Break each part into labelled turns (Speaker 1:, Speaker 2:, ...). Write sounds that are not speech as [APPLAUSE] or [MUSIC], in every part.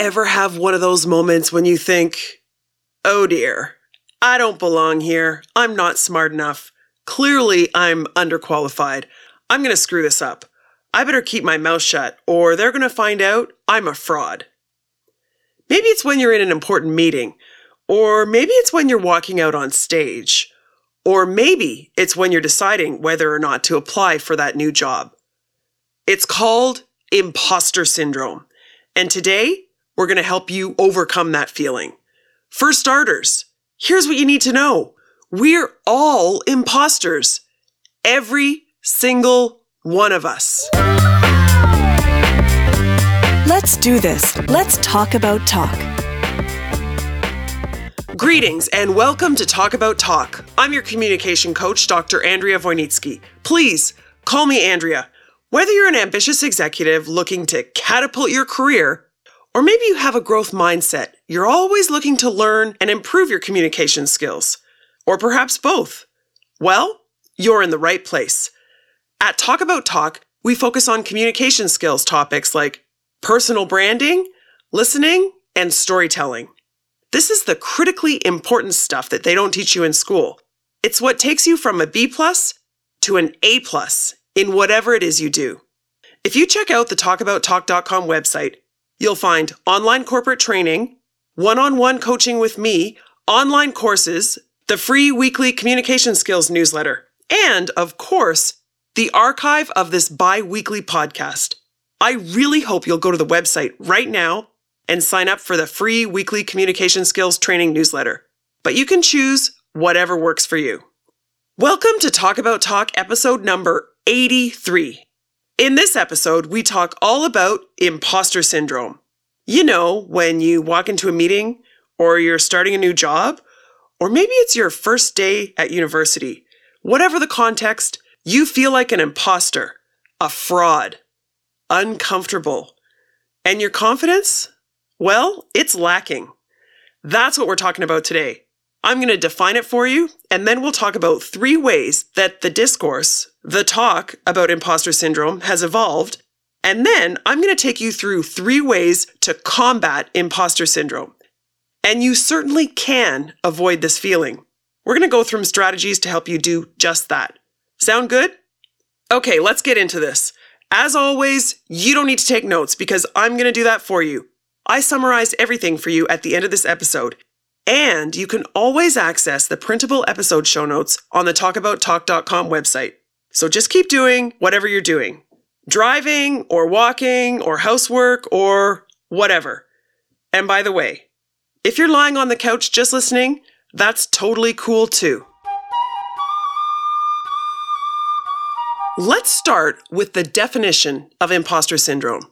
Speaker 1: ever have one of those moments when you think, oh dear, I don't belong here. I'm not smart enough. Clearly, I'm underqualified. I'm going to screw this up. I better keep my mouth shut, or they're going to find out I'm a fraud. Maybe it's when you're in an important meeting, or maybe it's when you're walking out on stage, or maybe it's when you're deciding whether or not to apply for that new job. It's called imposter syndrome. And today, we're going to help you overcome that feeling. For starters, here's what you need to know. We're all imposters. Every single one of us.
Speaker 2: Let's do this. Let's talk about talk.
Speaker 1: Greetings and welcome to Talk About Talk. I'm your communication coach, Dr. Andrea Wojnicki. Please call me Andrea. Whether you're an ambitious executive looking to catapult your career, or maybe you have a growth mindset, you're always looking to learn and improve your communication skills, or perhaps both. Well, you're in the right place. At Talk About Talk, we focus on communication skills topics like personal branding, listening, and storytelling. This is the critically important stuff that they don't teach you in school. It's what takes you from a B plus to an A plus in whatever it is you do. If you check out the talkabouttalk.com website, you'll find online corporate training, one-on-one coaching with me, online courses, the free weekly communication skills newsletter, and of course, the archive of this bi-weekly podcast. I really hope you'll go to the website right now and sign up for the free weekly communication skills training newsletter. But you can choose whatever works for you. Welcome to Talk About Talk episode number 83. In this episode, we talk all about imposter syndrome. You know, when you walk into a meeting or you're starting a new job, or maybe it's your first day at university. Whatever the context, you feel like an imposter, a fraud, uncomfortable. And your confidence? Well, it's lacking. That's what we're talking about today. I'm going to define it for you, and then we'll talk about three ways that the discourse, the talk about imposter syndrome has evolved. And then I'm going to take you through three ways to combat imposter syndrome. And you certainly can avoid this feeling. We're going to go through strategies to help you do just that. Sound good? Okay, let's get into this. As always, you don't need to take notes because I'm going to do that for you. I summarized everything for you at the end of this episode, and you can always access the printable episode show notes on the talkabouttalk.com website. So just keep doing whatever you're doing driving, or walking, or housework, or whatever. And by the way, if you're lying on the couch just listening, that's totally cool too. Let's start with the definition of imposter syndrome.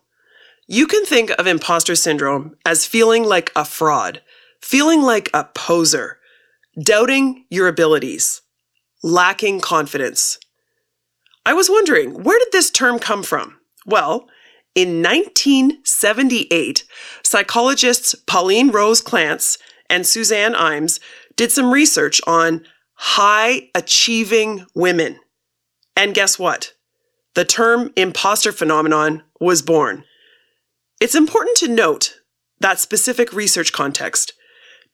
Speaker 1: You can think of imposter syndrome as feeling like a fraud feeling like a poser, doubting your abilities, lacking confidence. I was wondering, where did this term come from? Well, in 1978, psychologists Pauline Rose Clance and Suzanne Imes did some research on high achieving women. And guess what? The term imposter phenomenon was born. It's important to note that specific research context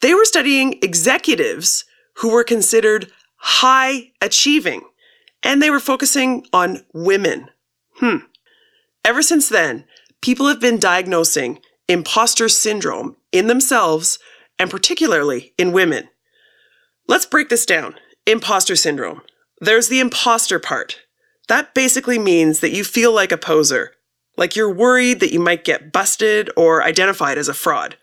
Speaker 1: they were studying executives who were considered high achieving, and they were focusing on women. Hmm. Ever since then, people have been diagnosing imposter syndrome in themselves and particularly in women. Let's break this down. Imposter syndrome. There's the imposter part. That basically means that you feel like a poser, like you're worried that you might get busted or identified as a fraud.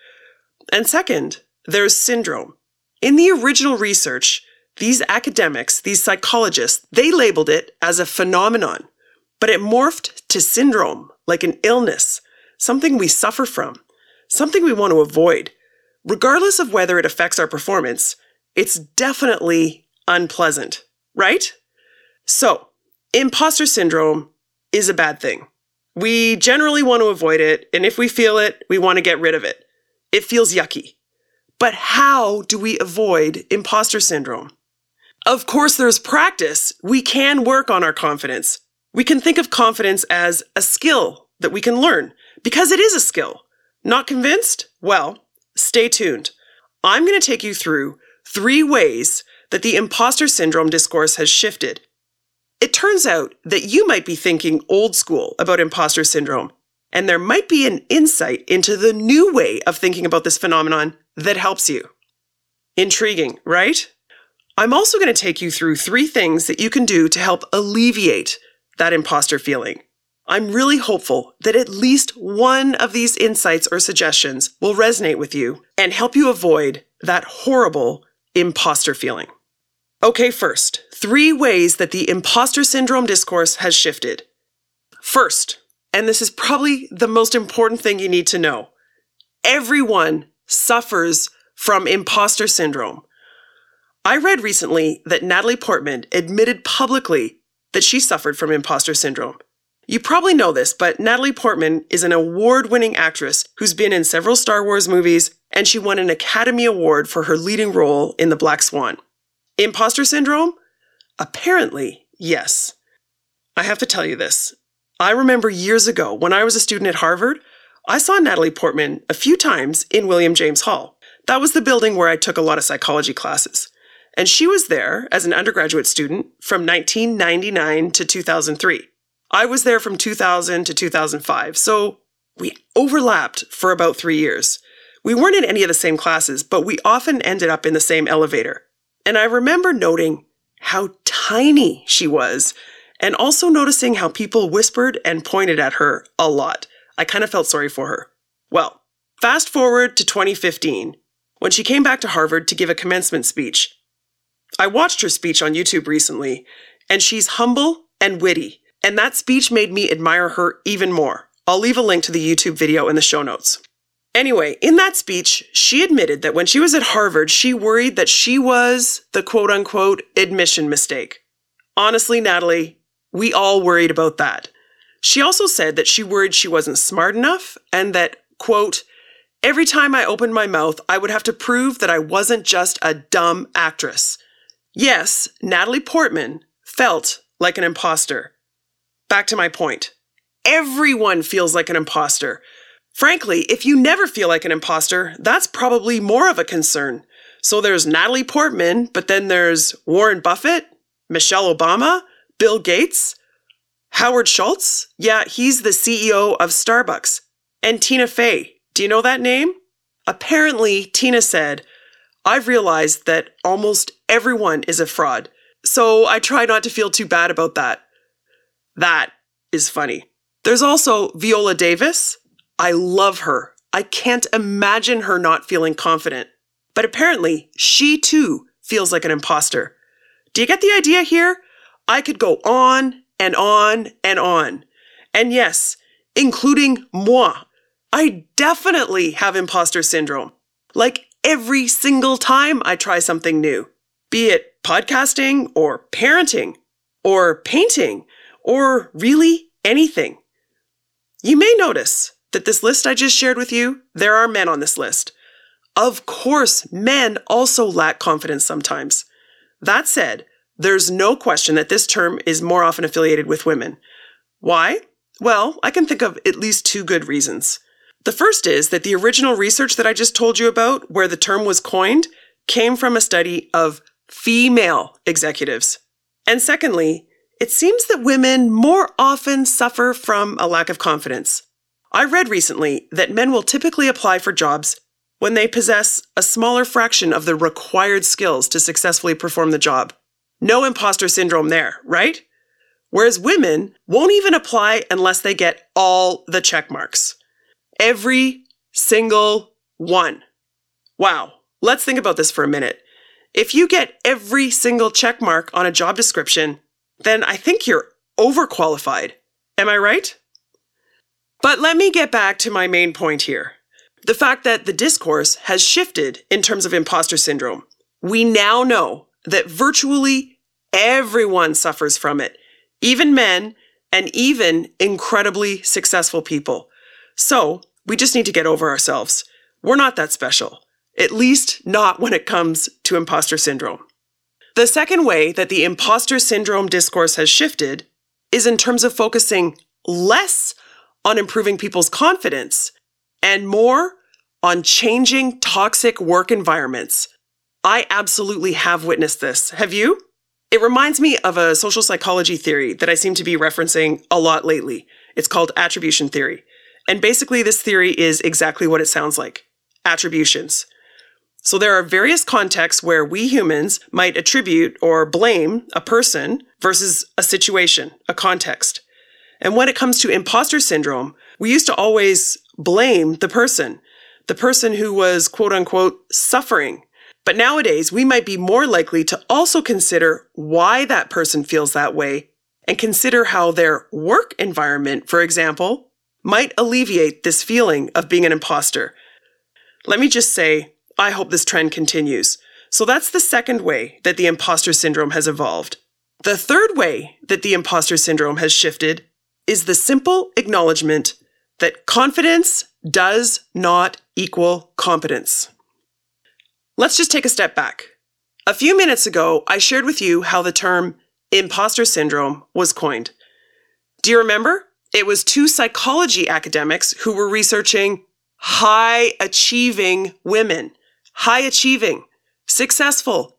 Speaker 1: And second, there's syndrome. In the original research, these academics, these psychologists, they labeled it as a phenomenon, but it morphed to syndrome, like an illness, something we suffer from, something we want to avoid. Regardless of whether it affects our performance, it's definitely unpleasant, right? So, imposter syndrome is a bad thing. We generally want to avoid it, and if we feel it, we want to get rid of it. It feels yucky. But how do we avoid imposter syndrome? Of course, there's practice. We can work on our confidence. We can think of confidence as a skill that we can learn because it is a skill. Not convinced? Well, stay tuned. I'm going to take you through three ways that the imposter syndrome discourse has shifted. It turns out that you might be thinking old school about imposter syndrome, and there might be an insight into the new way of thinking about this phenomenon that helps you. Intriguing, right? I'm also going to take you through three things that you can do to help alleviate that imposter feeling. I'm really hopeful that at least one of these insights or suggestions will resonate with you and help you avoid that horrible imposter feeling. Okay, first, three ways that the imposter syndrome discourse has shifted. First, and this is probably the most important thing you need to know everyone suffers from imposter syndrome. I read recently that Natalie Portman admitted publicly that she suffered from imposter syndrome. You probably know this, but Natalie Portman is an award winning actress who's been in several Star Wars movies, and she won an Academy Award for her leading role in The Black Swan. Imposter syndrome? Apparently, yes. I have to tell you this. I remember years ago when I was a student at Harvard, I saw Natalie Portman a few times in William James Hall. That was the building where I took a lot of psychology classes. And she was there as an undergraduate student from 1999 to 2003. I was there from 2000 to 2005, so we overlapped for about three years. We weren't in any of the same classes, but we often ended up in the same elevator. And I remember noting how tiny she was, and also noticing how people whispered and pointed at her a lot. I kind of felt sorry for her. Well, fast forward to 2015, when she came back to Harvard to give a commencement speech. I watched her speech on YouTube recently, and she's humble and witty and that speech made me admire her even more. I'll leave a link to the YouTube video in the show notes. Anyway, in that speech, she admitted that when she was at Harvard, she worried that she was the quote unquote admission mistake. Honestly, Natalie, we all worried about that. She also said that she worried she wasn't smart enough and that, quote, every time I opened my mouth, I would have to prove that I wasn't just a dumb actress. Yes, Natalie Portman felt like an imposter. Back to my point. Everyone feels like an imposter. Frankly, if you never feel like an imposter, that's probably more of a concern. So there's Natalie Portman, but then there's Warren Buffett, Michelle Obama, Bill Gates, Howard Schultz. Yeah, he's the CEO of Starbucks. And Tina Fey. Do you know that name? Apparently, Tina said, I've realized that almost everyone is a fraud. So I try not to feel too bad about that. That is funny. There's also Viola Davis. I love her. I can't imagine her not feeling confident. But apparently, she too feels like an imposter. Do you get the idea here? I could go on and on and on. And yes, including moi. I definitely have imposter syndrome. Like every single time I try something new, be it podcasting or parenting or painting or really anything. You may notice that this list I just shared with you, there are men on this list. Of course, men also lack confidence sometimes. That said, there's no question that this term is more often affiliated with women. Why? Well, I can think of at least two good reasons. The first is that the original research that I just told you about, where the term was coined, came from a study of female executives. And secondly, it seems that women more often suffer from a lack of confidence. I read recently that men will typically apply for jobs when they possess a smaller fraction of the required skills to successfully perform the job. No imposter syndrome there, right? Whereas women won't even apply unless they get all the check marks. Every single one. Wow. Let's think about this for a minute. If you get every single check mark on a job description, then I think you're overqualified. Am I right? But let me get back to my main point here the fact that the discourse has shifted in terms of imposter syndrome. We now know that virtually everyone suffers from it, even men and even incredibly successful people. So we just need to get over ourselves. We're not that special, at least not when it comes to imposter syndrome. The second way that the imposter syndrome discourse has shifted is in terms of focusing less on improving people's confidence and more on changing toxic work environments. I absolutely have witnessed this. Have you? It reminds me of a social psychology theory that I seem to be referencing a lot lately. It's called attribution theory. And basically, this theory is exactly what it sounds like attributions. So there are various contexts where we humans might attribute or blame a person versus a situation, a context. And when it comes to imposter syndrome, we used to always blame the person, the person who was quote unquote suffering. But nowadays, we might be more likely to also consider why that person feels that way and consider how their work environment, for example, might alleviate this feeling of being an imposter. Let me just say, I hope this trend continues. So that's the second way that the imposter syndrome has evolved. The third way that the imposter syndrome has shifted is the simple acknowledgement that confidence does not equal competence. Let's just take a step back. A few minutes ago, I shared with you how the term imposter syndrome was coined. Do you remember? It was two psychology academics who were researching high achieving women high achieving, successful.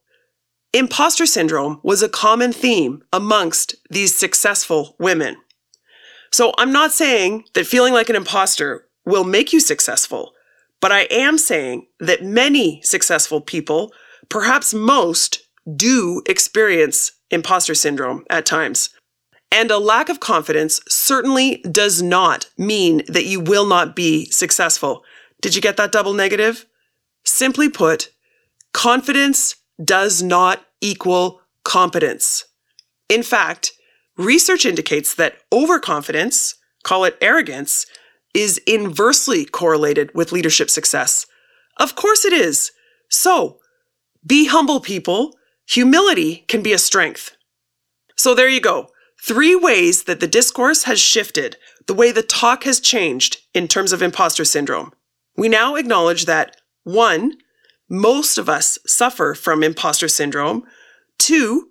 Speaker 1: Imposter syndrome was a common theme amongst these successful women. So I'm not saying that feeling like an imposter will make you successful, but I am saying that many successful people, perhaps most, do experience imposter syndrome at times. And a lack of confidence certainly does not mean that you will not be successful. Did you get that double negative? Simply put, confidence does not equal competence. In fact, research indicates that overconfidence, call it arrogance, is inversely correlated with leadership success. Of course it is. So, be humble, people. Humility can be a strength. So there you go. Three ways that the discourse has shifted, the way the talk has changed in terms of imposter syndrome. We now acknowledge that one, most of us suffer from imposter syndrome. Two,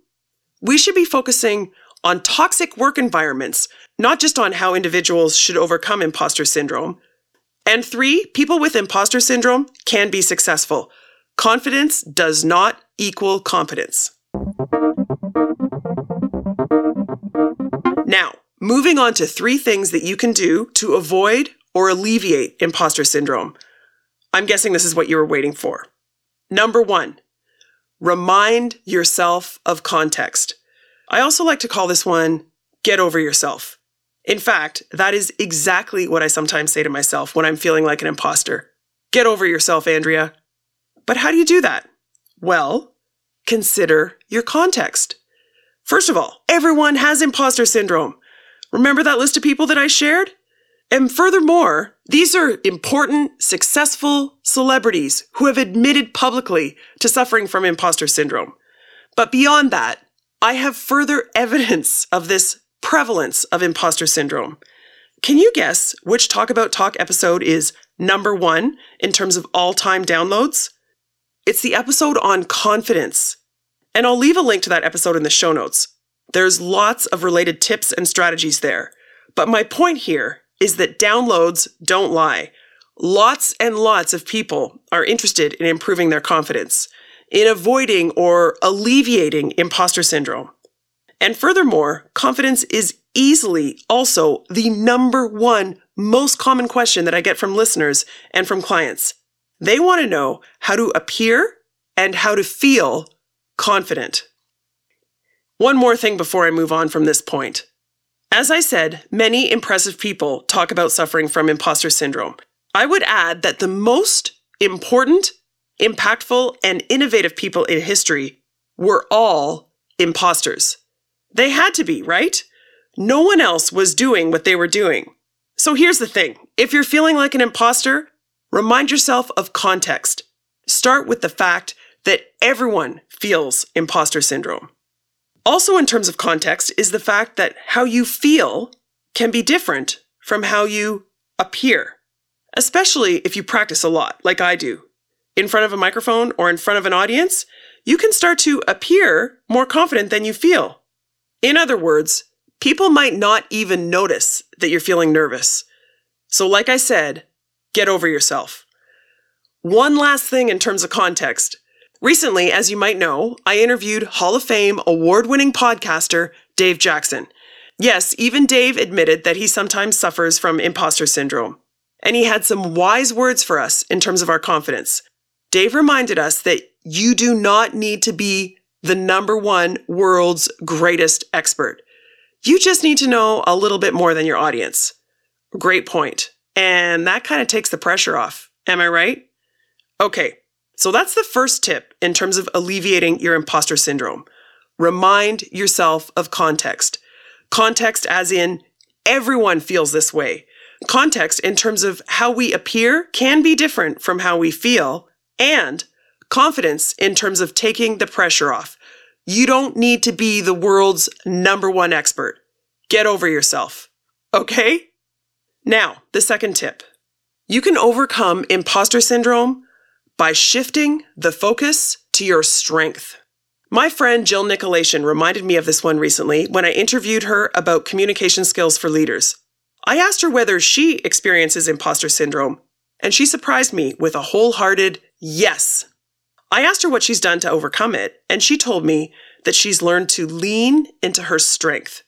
Speaker 1: we should be focusing on toxic work environments, not just on how individuals should overcome imposter syndrome. And three, people with imposter syndrome can be successful. Confidence does not equal competence. Now, moving on to three things that you can do to avoid or alleviate imposter syndrome. I'm guessing this is what you were waiting for. Number one, remind yourself of context. I also like to call this one get over yourself. In fact, that is exactly what I sometimes say to myself when I'm feeling like an imposter. Get over yourself, Andrea. But how do you do that? Well, consider your context. First of all, everyone has imposter syndrome. Remember that list of people that I shared? And furthermore, these are important, successful celebrities who have admitted publicly to suffering from imposter syndrome. But beyond that, I have further [LAUGHS] evidence of this prevalence of imposter syndrome. Can you guess which Talk About Talk episode is number one in terms of all time downloads? It's the episode on confidence. And I'll leave a link to that episode in the show notes. There's lots of related tips and strategies there. But my point here is that downloads don't lie. Lots and lots of people are interested in improving their confidence, in avoiding or alleviating imposter syndrome. And furthermore, confidence is easily also the number one most common question that I get from listeners and from clients. They want to know how to appear and how to feel confident. One more thing before I move on from this point. As I said, many impressive people talk about suffering from imposter syndrome. I would add that the most important, impactful, and innovative people in history were all imposters. They had to be, right? No one else was doing what they were doing. So here's the thing if you're feeling like an imposter, remind yourself of context. Start with the fact that everyone feels imposter syndrome. Also, in terms of context, is the fact that how you feel can be different from how you appear, especially if you practice a lot, like I do. In front of a microphone or in front of an audience, you can start to appear more confident than you feel. In other words, people might not even notice that you're feeling nervous. So, like I said, Get over yourself. One last thing in terms of context. Recently, as you might know, I interviewed Hall of Fame award winning podcaster Dave Jackson. Yes, even Dave admitted that he sometimes suffers from imposter syndrome. And he had some wise words for us in terms of our confidence. Dave reminded us that you do not need to be the number one world's greatest expert. You just need to know a little bit more than your audience. Great point. And that kind of takes the pressure off. Am I right? Okay, so that's the first tip in terms of alleviating your imposter syndrome. Remind yourself of context. Context, as in everyone feels this way. Context in terms of how we appear can be different from how we feel, and confidence in terms of taking the pressure off. You don't need to be the world's number one expert. Get over yourself. Okay? Now, the second tip. You can overcome imposter syndrome by shifting the focus to your strength. My friend Jill Nykoliation reminded me of this one recently when I interviewed her about communication skills for leaders. I asked her whether she experiences imposter syndrome, and she surprised me with a wholehearted yes. I asked her what she's done to overcome it, and she told me that she's learned to lean into her strength.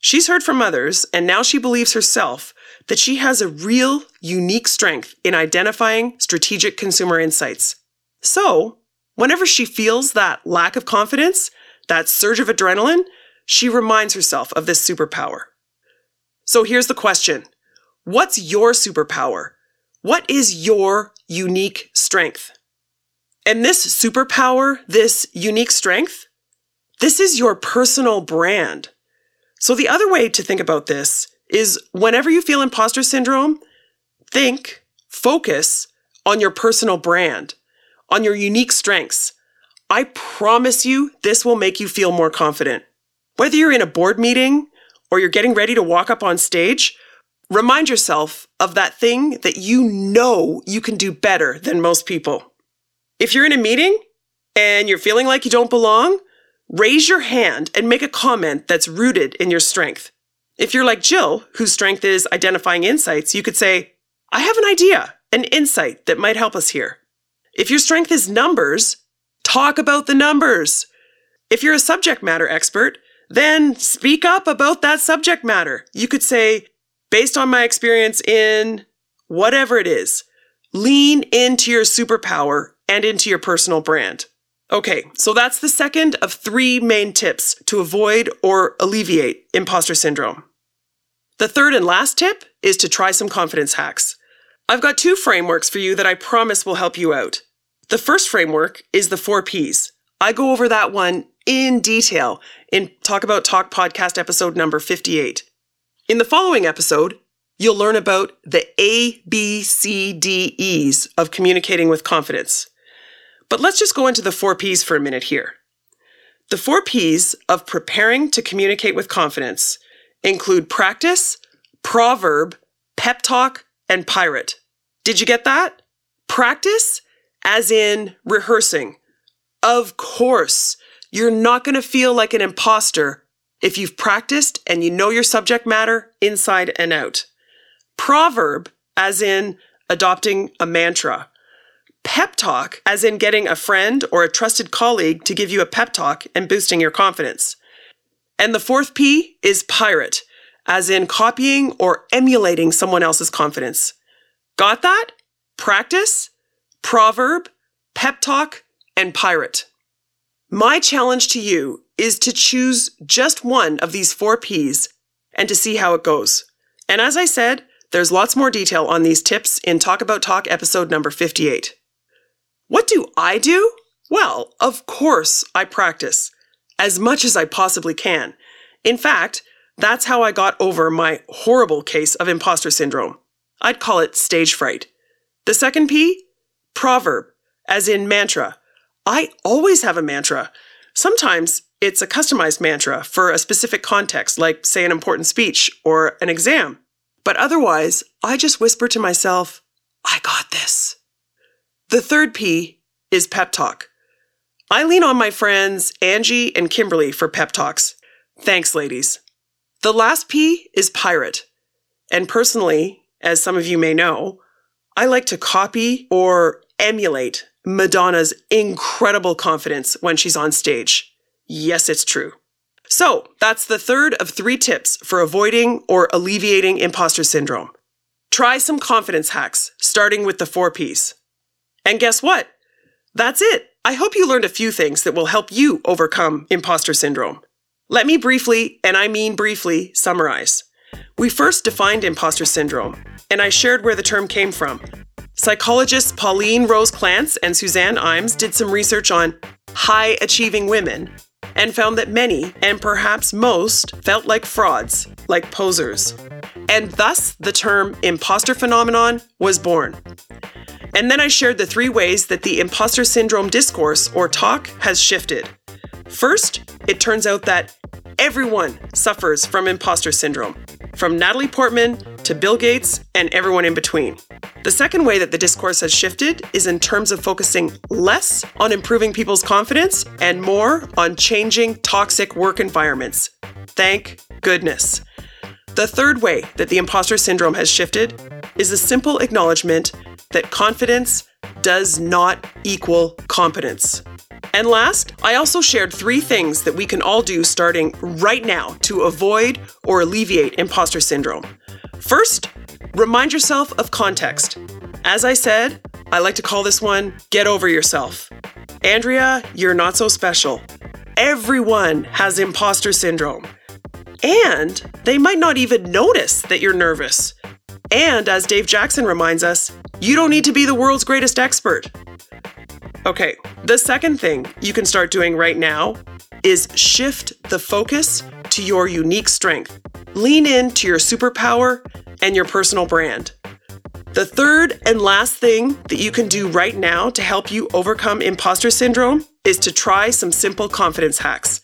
Speaker 1: She's heard from others, and now she believes herself that she has a real, unique strength in identifying strategic consumer insights. So, whenever she feels that lack of confidence, that surge of adrenaline, she reminds herself of this superpower. So here's the question What's your superpower? What is your unique strength? And this superpower, this unique strength, this is your personal brand. So the other way to think about this is whenever you feel imposter syndrome, think, focus on your personal brand, on your unique strengths. I promise you this will make you feel more confident. Whether you're in a board meeting or you're getting ready to walk up on stage, remind yourself of that thing that you know you can do better than most people. If you're in a meeting and you're feeling like you don't belong, raise your hand and make a comment that's rooted in your strength. If you're like Jill, whose strength is identifying insights, you could say, I have an idea, an insight that might help us here. If your strength is numbers, talk about the numbers. If you're a subject matter expert, then speak up about that subject matter. You could say, based on my experience in whatever it is, lean into your superpower and into your personal brand. Okay, so that's the second of three main tips to avoid or alleviate imposter syndrome. The third and last tip is to try some confidence hacks. I've got two frameworks for you that I promise will help you out. The first framework is the four P's. I go over that one in detail in Talk About Talk podcast episode number 58. In the following episode, you'll learn about the A, B, C, D, E's of communicating with confidence. But let's just go into the four P's for a minute here. The four P's of preparing to communicate with confidence include practice, proverb, pep talk, and pirate. Did you get that? Practice, as in rehearsing. Of course, you're not going to feel like an imposter if you've practiced and you know your subject matter inside and out. Proverb, as in adopting a mantra pep talk, as in getting a friend or a trusted colleague to give you a pep talk and boosting your confidence. And the fourth P is pirate, as in copying or emulating someone else's confidence. Got that? Practice, proverb, pep talk, and pirate. My challenge to you is to choose just one of these four P's and to see how it goes. And as I said, there's lots more detail on these tips in Talk About Talk episode number 58. What do I do? Well, of course, I practice as much as I possibly can. In fact, that's how I got over my horrible case of imposter syndrome. I'd call it stage fright. The second P? Proverb, as in mantra. I always have a mantra. Sometimes it's a customized mantra for a specific context, like, say, an important speech or an exam. But otherwise, I just whisper to myself, I got this. The third P is pep talk. I lean on my friends Angie and Kimberly for pep talks. Thanks, ladies. The last P is pirate. And personally, as some of you may know, I like to copy or emulate Madonna's incredible confidence when she's on stage. Yes, it's true. So, that's the third of three tips for avoiding or alleviating imposter syndrome. Try some confidence hacks, starting with the four P's. And guess what? That's it. I hope you learned a few things that will help you overcome imposter syndrome. Let me briefly, and I mean briefly, summarize. We first defined imposter syndrome, and I shared where the term came from. Psychologists Pauline Rose Clance and Suzanne Imes did some research on high achieving women and found that many, and perhaps most, felt like frauds, like posers. And thus the term imposter phenomenon was born. And then I shared the three ways that the imposter syndrome discourse or talk has shifted. First, it turns out that everyone suffers from imposter syndrome, from Natalie Portman to Bill Gates and everyone in between. The second way that the discourse has shifted is in terms of focusing less on improving people's confidence and more on changing toxic work environments. Thank goodness. The third way that the imposter syndrome has shifted is a simple acknowledgement that confidence does not equal competence. And last, I also shared three things that we can all do starting right now to avoid or alleviate imposter syndrome. First, remind yourself of context. As I said, I like to call this one Get Over Yourself. Andrea, you're not so special. Everyone has imposter syndrome. And they might not even notice that you're nervous. And as Dave Jackson reminds us, you don't need to be the world's greatest expert. Okay, the second thing you can start doing right now is shift the focus to your unique strength. Lean into your superpower and your personal brand. The third and last thing that you can do right now to help you overcome imposter syndrome is to try some simple confidence hacks.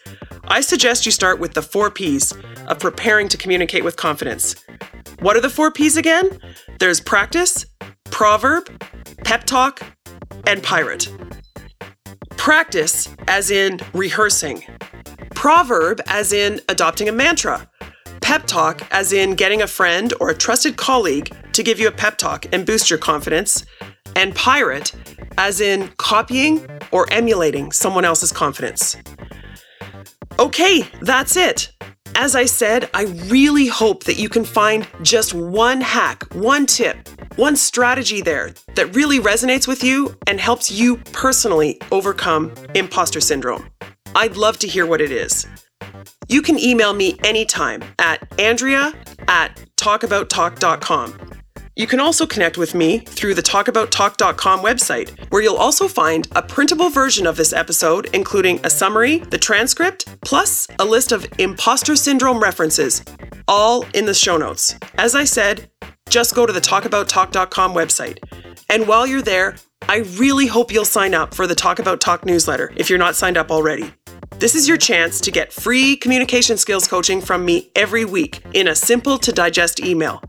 Speaker 1: I suggest you start with the four P's of preparing to communicate with confidence. What are the four P's again? There's practice, proverb, pep talk, and pirate. Practice, as in rehearsing. Proverb, as in adopting a mantra. Pep talk, as in getting a friend or a trusted colleague to give you a pep talk and boost your confidence. And pirate, as in copying or emulating someone else's confidence. Okay, that's it. As I said, I really hope that you can find just one hack, one tip one strategy there that really resonates with you and helps you personally overcome imposter syndrome. I'd love to hear what it is. You can email me anytime at andrea at talkabouttalk.com. You can also connect with me through the talkabouttalk.com website, where you'll also find a printable version of this episode, including a summary, the transcript, plus a list of imposter syndrome references, all in the show notes. As I said, just go to the talkabouttalk.com website. And while you're there, I really hope you'll sign up for the Talk About Talk newsletter if you're not signed up already. This is your chance to get free communication skills coaching from me every week in a simple to digest email.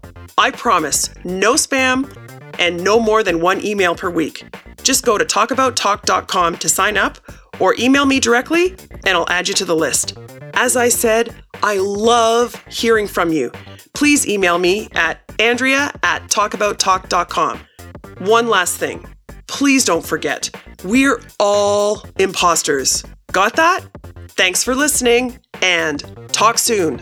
Speaker 1: I promise no spam and no more than one email per week. Just go to talkabouttalk.com to sign up or email me directly and I'll add you to the list. As I said, I love hearing from you. Please email me at andrea at talkabouttalk.com. One last thing. Please don't forget, we're all imposters. Got that? Thanks for listening and talk soon.